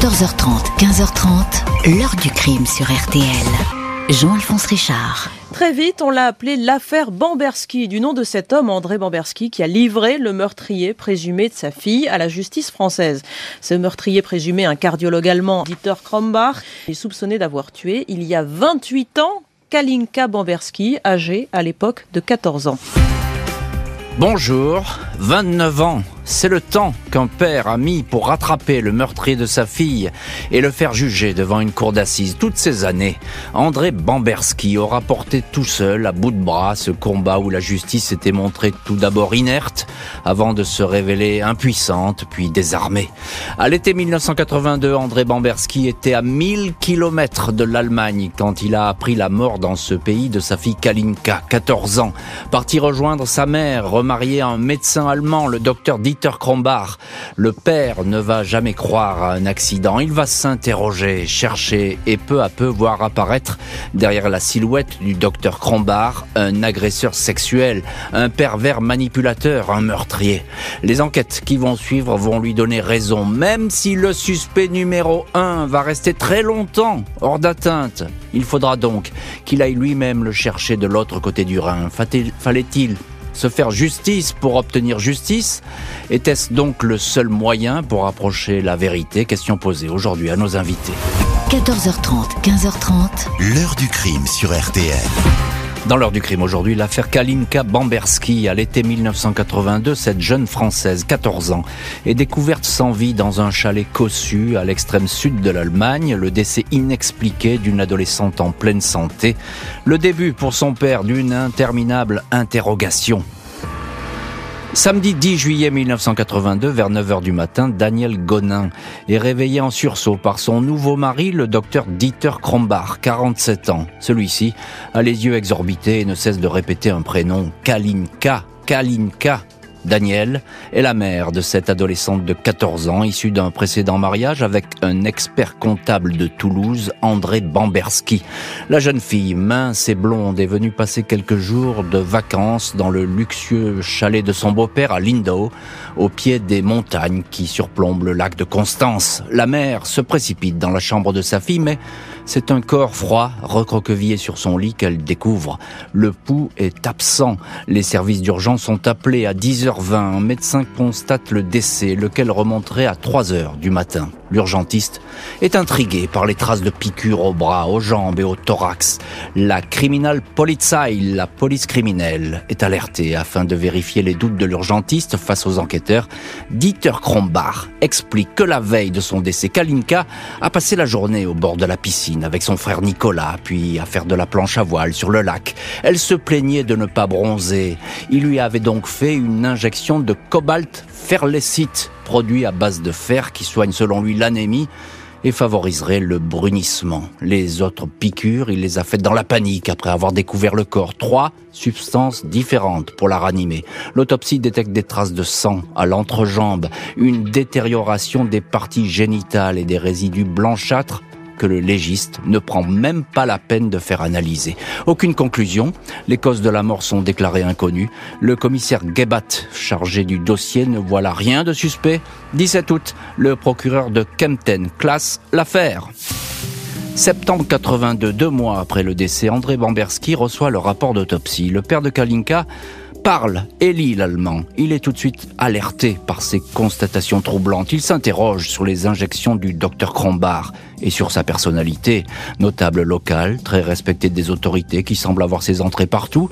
14h30, 15h30, l'heure du crime sur RTL. Jean-Alphonse Richard. Très vite, on l'a appelé l'affaire Bamberski, du nom de cet homme, André Bamberski, qui a livré le meurtrier présumé de sa fille à la justice française. Ce meurtrier présumé, un cardiologue allemand, Dieter Krombach, est soupçonné d'avoir tué, il y a 28 ans, Kalinka Bamberski, âgée à l'époque de 14 ans. Bonjour, 29 ans, c'est le temps qu'un père a mis pour rattraper le meurtrier de sa fille et le faire juger devant une cour d'assises. Toutes ces années, André Bamberski aura porté tout seul, à bout de bras, ce combat où la justice s'était montrée tout d'abord inerte, avant de se révéler impuissante, puis désarmée. À l'été 1982, André Bamberski était à 1000 kilomètres de l'Allemagne quand il a appris la mort dans ce pays de sa fille Kalinka, 14 ans. Parti rejoindre sa mère, remariée à un médecin allemand, le docteur Dieter Le père ne va jamais croire à un accident. Il va s'interroger, chercher et peu à peu voir apparaître derrière la silhouette du docteur Krombach un agresseur sexuel, un pervers manipulateur, un meurtrier. Les enquêtes qui vont suivre vont lui donner raison, même si le suspect numéro 1 va rester très longtemps hors d'atteinte. Il faudra donc qu'il aille lui-même le chercher de l'autre côté du Rhin. Fallait-il se faire justice pour obtenir justice Était-ce donc le seul moyen pour approcher la vérité? Question posée aujourd'hui à nos invités. 14h30, 15h30. L'heure du crime sur RTL. Dans l'heure du crime aujourd'hui, l'affaire Kalinka Bamberski. À l'été 1982, cette jeune Française, 14 ans, est découverte sans vie dans un chalet cossu à l'extrême sud de l'Allemagne. Le décès inexpliqué d'une adolescente en pleine santé. Le début pour son père d'une interminable interrogation. Samedi 10 juillet 1982, vers 9h du matin, Daniel Gonin est réveillé en sursaut par son nouveau mari, le docteur Dieter Krombach, 47 ans. Celui-ci a les yeux exorbités et ne cesse de répéter un prénom, Kalinka, Kalinka. Daniel est la mère de cette adolescente de 14 ans, issue d'un précédent mariage avec un expert comptable de Toulouse, André Bamberski. La jeune fille, mince et blonde, est venue passer quelques jours de vacances dans le luxueux chalet de son beau-père à Lindau, au pied des montagnes qui surplombent le lac de Constance. La mère se précipite dans la chambre de sa fille, mais c'est un corps froid, recroquevillé sur son lit qu'elle découvre. Le pouls est absent. Les services d'urgence sont appelés à 10h20. Un médecin constate le décès, lequel remonterait à 3h du matin. L'urgentiste est intrigué par les traces de piqûres aux bras, aux jambes et au thorax. La criminal polizei, la police criminelle, est alertée afin de vérifier les doutes de l'urgentiste face aux enquêteurs. Dieter Krombach explique que la veille de son décès, Kalinka a passé la journée au bord de la piscine avec son frère Nicolas, puis à faire de la planche à voile sur le lac. Elle se plaignait de ne pas bronzer. Il lui avait donc fait une injection de cobalt ferlecite, produit à base de fer qui soigne selon lui l'anémie et favoriserait le brunissement. Les autres piqûres, il les a faites dans la panique après avoir découvert le corps. Trois substances différentes pour la ranimer. L'autopsie détecte des traces de sang à l'entrejambe, une détérioration des parties génitales et des résidus blanchâtres que le légiste ne prend même pas la peine de faire analyser. Aucune conclusion, les causes de la mort sont déclarées inconnues. Le commissaire Gebat, chargé du dossier, ne voit là rien de suspect. 17 août, le procureur de Kempten classe l'affaire. Septembre 82, deux mois après le décès, André Bamberski reçoit le rapport d'autopsie. Le père de Kalinka parle et lit l'allemand. Il est tout de suite alerté par ces constatations troublantes. Il s'interroge sur les injections du docteur Krombach et sur sa personnalité, notable local, très respecté des autorités qui semble avoir ses entrées partout,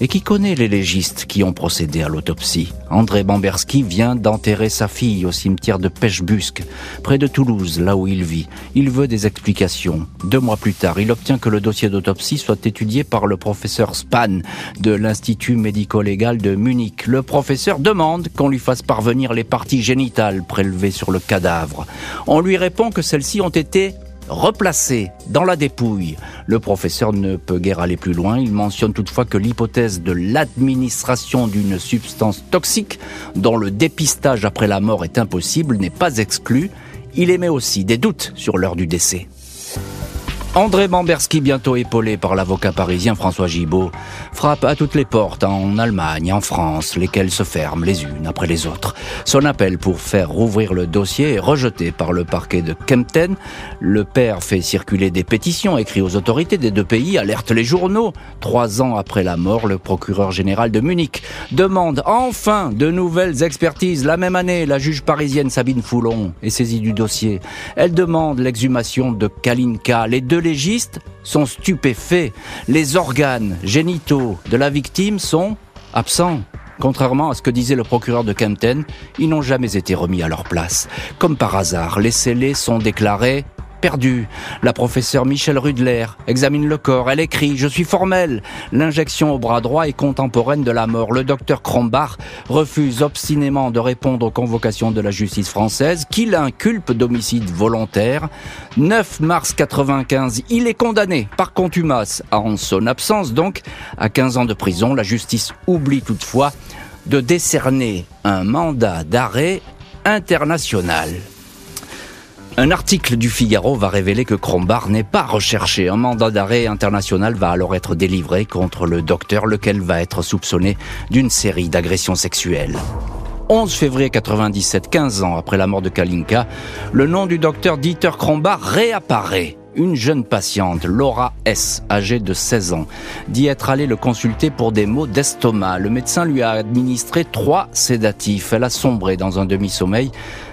et qui connaît les légistes qui ont procédé à l'autopsie. André Bamberski vient d'enterrer sa fille au cimetière de Pêchebusque, près de Toulouse, là où il vit. Il veut des explications. Deux mois plus tard, il obtient que le dossier d'autopsie soit étudié par le professeur Span de l'Institut médico-légal de Munich. Le professeur demande qu'on lui fasse parvenir les parties génitales prélevées sur le cadavre. On lui répond que celles-ci ont été replacé dans la dépouille. Le professeur ne peut guère aller plus loin. Il mentionne toutefois que l'hypothèse de l'administration d'une substance toxique dont le dépistage après la mort est impossible n'est pas exclue. Il émet aussi des doutes sur l'heure du décès. André Bamberski, bientôt épaulé par l'avocat parisien François Gibault, frappe à toutes les portes en Allemagne, en France, lesquelles se ferment les unes après les autres. Son appel pour faire rouvrir le dossier est rejeté par le parquet de Kempten. Le père fait circuler des pétitions, écrit aux autorités des deux pays, alerte les journaux. Trois ans après la mort, le procureur général de Munich demande enfin de nouvelles expertises. La même année, la juge parisienne Sabine Foulon est saisie du dossier. Elle demande l'exhumation de Kalinka. Sont stupéfaits. Les organes génitaux de la victime sont absents. Contrairement à ce que disait le procureur de Kempten, ils n'ont jamais été remis à leur place. Comme par hasard, les scellés sont déclarés La professeure Michel Rudler examine le corps. Elle écrit Je suis formelle. L'injection au bras droit est contemporaine de la mort. Le docteur Krombach refuse obstinément de répondre aux convocations de la justice française qui l'inculpe d'homicide volontaire. 9 mars 95, il est condamné par contumace, en son absence donc, à 15 ans de prison. La justice oublie toutefois de décerner un mandat d'arrêt international. Un article du Figaro va révéler que Crombard n'est pas recherché. Un mandat d'arrêt international va alors être délivré contre le docteur, lequel va être soupçonné d'une série d'agressions sexuelles. 11 février 97, 15 ans après la mort de Kalinka, le nom du docteur Dieter Crombard réapparaît une jeune patiente, Laura S., âgée de 16 ans, dit être allée le consulter pour des maux d'estomac. Le médecin lui a administré trois sédatifs. Elle a sombré dans un demi-sommeil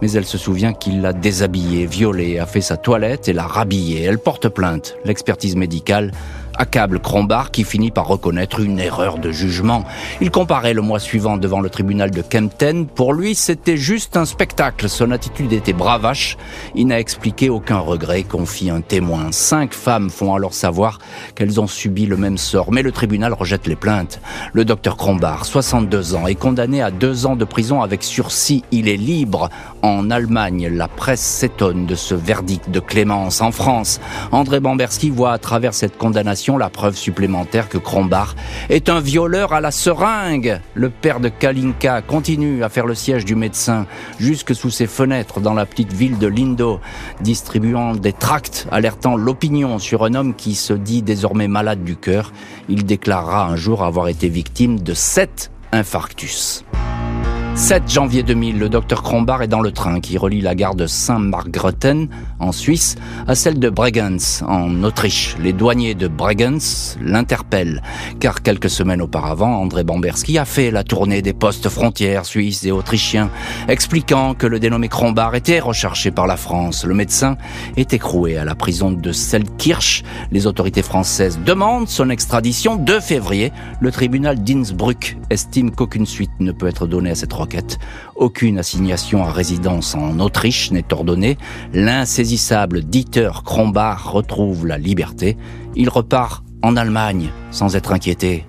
mais elle se souvient qu'il l'a déshabillée, violée, a fait sa toilette et l'a rhabillée. Elle porte plainte. L'expertise médicale accable Crombard qui finit par reconnaître une erreur de jugement. Il comparait le mois suivant devant le tribunal de Kempten. Pour lui, c'était juste un spectacle. Son attitude était bravache. Il n'a expliqué aucun regret, confie un témoin. Cinq femmes font alors savoir qu'elles ont subi le même sort, mais le tribunal rejette les plaintes. Le docteur Crombard, 62 ans, est condamné à deux ans de prison avec sursis. Il est libre. En Allemagne, la presse s'étonne de ce verdict de clémence. En France, André Bamberski voit à travers cette condamnation la preuve supplémentaire que Krombar est un violeur à la seringue. Le père de Kalinka continue à faire le siège du médecin jusque sous ses fenêtres dans la petite ville de Lindo, distribuant des tracts alertant l'opinion sur un homme qui se dit désormais malade du cœur. Il déclarera un jour avoir été victime de sept infarctus. 7 janvier 2000, le docteur Krombar est dans le train qui relie la gare de Saint-Margrethen en Suisse à celle de Bregenz en Autriche. Les douaniers de Bregenz l'interpellent car quelques semaines auparavant, André Bamberski a fait la tournée des postes frontières suisses et autrichiens, expliquant que le dénommé Krombar était recherché par la France. Le médecin est écroué à la prison de Selkirch. Les autorités françaises demandent son extradition 2 février. Le tribunal d'Innsbruck estime qu'aucune suite ne peut être donnée à cette requête aucune assignation à résidence en Autriche n'est ordonnée. L'insaisissable Dieter Krombach retrouve la liberté. Il repart en Allemagne sans être inquiété.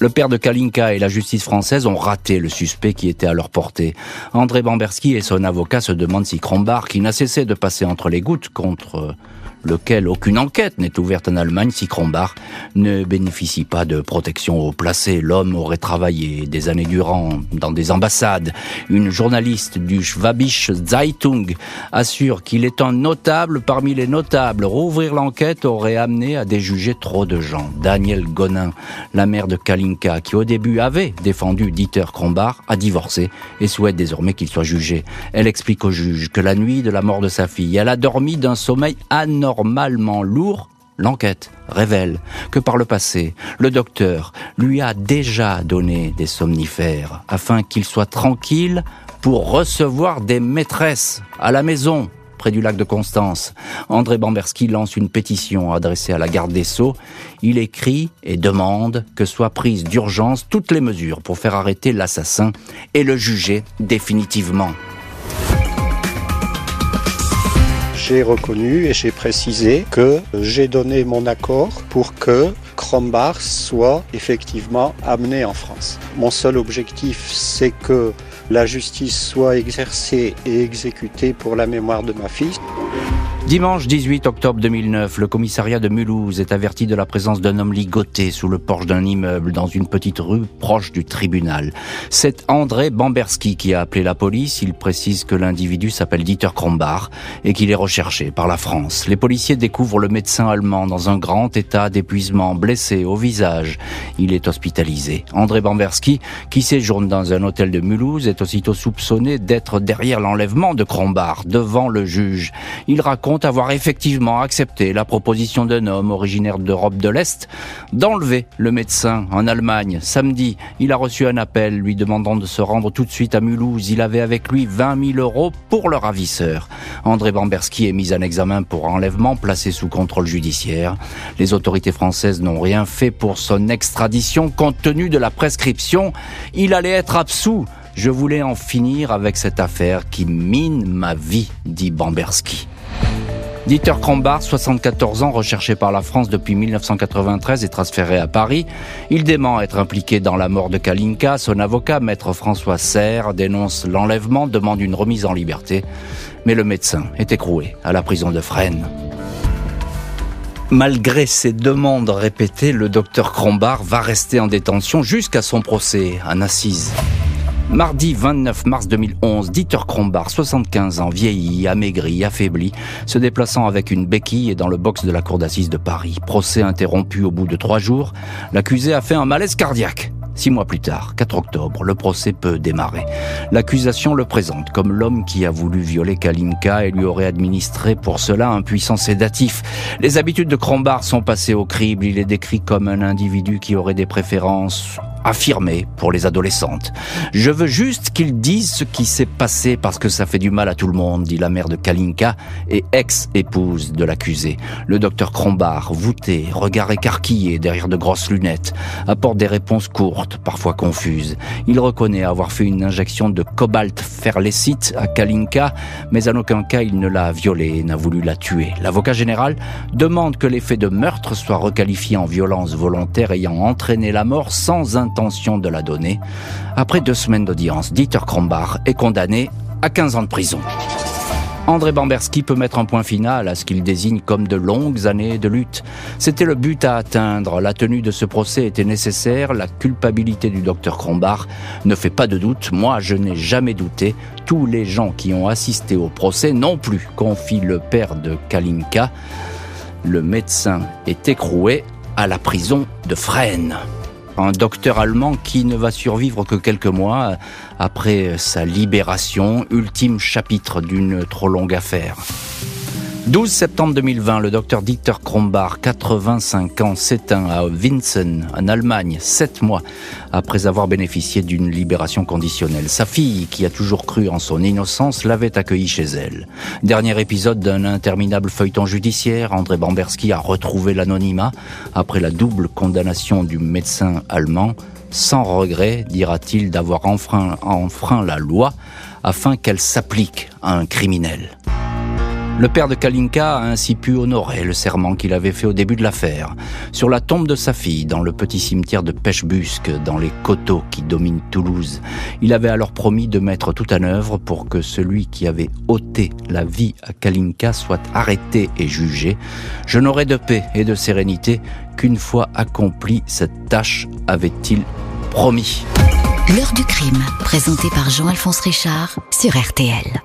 Le père de Kalinka et la justice française ont raté le suspect qui était à leur portée. André Bamberski et son avocat se demandent si Krombach, qui n'a cessé de passer entre les gouttes contre lequel aucune enquête n'est ouverte en Allemagne si Krombach ne bénéficie pas de protection au placé. L'homme aurait travaillé des années durant dans des ambassades. Une journaliste du Schwabische Zeitung assure qu'il est un notable parmi les notables. Rouvrir l'enquête aurait amené à déjuger trop de gens. Daniel Gonin, la mère de Kalinka, qui au début avait défendu Dieter Krombach, a divorcé et souhaite désormais qu'il soit jugé. Elle explique au juge que la nuit de la mort de sa fille, elle a dormi d'un sommeil anormal normalement lourd, l'enquête révèle que par le passé, le docteur lui a déjà donné des somnifères afin qu'il soit tranquille pour recevoir des maîtresses à la maison près du lac de Constance. André Bamberski lance une pétition adressée à la garde des Sceaux. Il écrit et demande que soient prises d'urgence toutes les mesures pour faire arrêter l'assassin et le juger définitivement. J'ai reconnu et j'ai précisé que j'ai donné mon accord pour que Krombach soit effectivement amené en France. Mon seul objectif, c'est que la justice soit exercée et exécutée pour la mémoire de ma fille. Dimanche 18 octobre 2009, le commissariat de Mulhouse est averti de la présence d'un homme ligoté sous le porche d'un immeuble dans une petite rue proche du tribunal. C'est André Bamberski qui a appelé la police. Il précise que l'individu s'appelle Dieter Krombar et qu'il est recherché par la France. Les policiers découvrent le médecin allemand dans un grand état d'épuisement, blessé au visage. Il est hospitalisé. André Bamberski, qui séjourne dans un hôtel de Mulhouse, est aussitôt soupçonné d'être derrière l'enlèvement de Krombar devant le juge. Il raconte avoir effectivement accepté la proposition d'un homme originaire d'Europe de l'Est d'enlever le médecin en Allemagne. Samedi, il a reçu un appel lui demandant de se rendre tout de suite à Mulhouse. Il avait avec lui 20 000 euros pour le ravisseur. André Bamberski est mis en examen pour enlèvement, placé sous contrôle judiciaire. Les autorités françaises n'ont rien fait pour son extradition compte tenu de la prescription. Il allait être absous. Je voulais en finir avec cette affaire qui mine ma vie, dit Bamberski. Dieter Krombar, 74 ans, recherché par la France depuis 1993 et transféré à Paris. Il dément être impliqué dans la mort de Kalinka. Son avocat, maître François Serre, dénonce l'enlèvement, demande une remise en liberté. Mais le médecin est écroué à la prison de Fresnes. Malgré ses demandes répétées, le docteur Krombar va rester en détention jusqu'à son procès en assise. Mardi 29 mars 2011, Dieter Krombar, 75 ans, vieilli, amaigri, affaibli, se déplaçant avec une béquille dans le box de la cour d'assises de Paris. Procès interrompu au bout de trois jours, l'accusé a fait un malaise cardiaque. Six mois plus tard, 4 octobre, le procès peut démarrer. L'accusation le présente comme l'homme qui a voulu violer Kalinka et lui aurait administré pour cela un puissant sédatif. Les habitudes de Krombar sont passées au crible. Il est décrit comme un individu qui aurait des préférences affirmé pour les adolescentes. Je veux juste qu'ils disent ce qui s'est passé parce que ça fait du mal à tout le monde, dit la mère de Kalinka et ex-épouse de l'accusé. Le docteur Krombar, voûté, regard écarquillé derrière de grosses lunettes, apporte des réponses courtes, parfois confuses. Il reconnaît avoir fait une injection de cobalt ferlécite à Kalinka, mais en aucun cas il ne l'a violée et n'a voulu la tuer. L'avocat général demande que l'effet de meurtre soit requalifié en violence volontaire ayant entraîné la mort sans intention de la donner. Après deux semaines d'audience, Dieter Krombar est condamné à 15 ans de prison. André Bamberski peut mettre un point final à ce qu'il désigne comme de longues années de lutte. C'était le but à atteindre. La tenue de ce procès était nécessaire. La culpabilité du docteur Krombar ne fait pas de doute. Moi, je n'ai jamais douté. Tous les gens qui ont assisté au procès non plus, confie le père de Kalinka. Le médecin est écroué à la prison de Fresnes un docteur allemand qui ne va survivre que quelques mois après sa libération, ultime chapitre d'une trop longue affaire. 12 septembre 2020, le docteur Dieter Krombar, 85 ans, s'éteint à Winsen, en Allemagne, sept mois après avoir bénéficié d'une libération conditionnelle. Sa fille, qui a toujours cru en son innocence, l'avait accueilli chez elle. Dernier épisode d'un interminable feuilleton judiciaire, André Bamberski a retrouvé l'anonymat après la double condamnation du médecin allemand, sans regret, dira-t-il, d'avoir enfreint la loi afin qu'elle s'applique à un criminel. Le père de Kalinka a ainsi pu honorer le serment qu'il avait fait au début de l'affaire. Sur la tombe de sa fille, dans le petit cimetière de Pêchebusque, dans les coteaux qui dominent Toulouse, il avait alors promis de mettre tout en œuvre pour que celui qui avait ôté la vie à Kalinka soit arrêté et jugé. Je n'aurais de paix et de sérénité qu'une fois accomplie cette tâche, avait-il promis. L'heure du crime, présenté par Jean-Alphonse Richard sur RTL.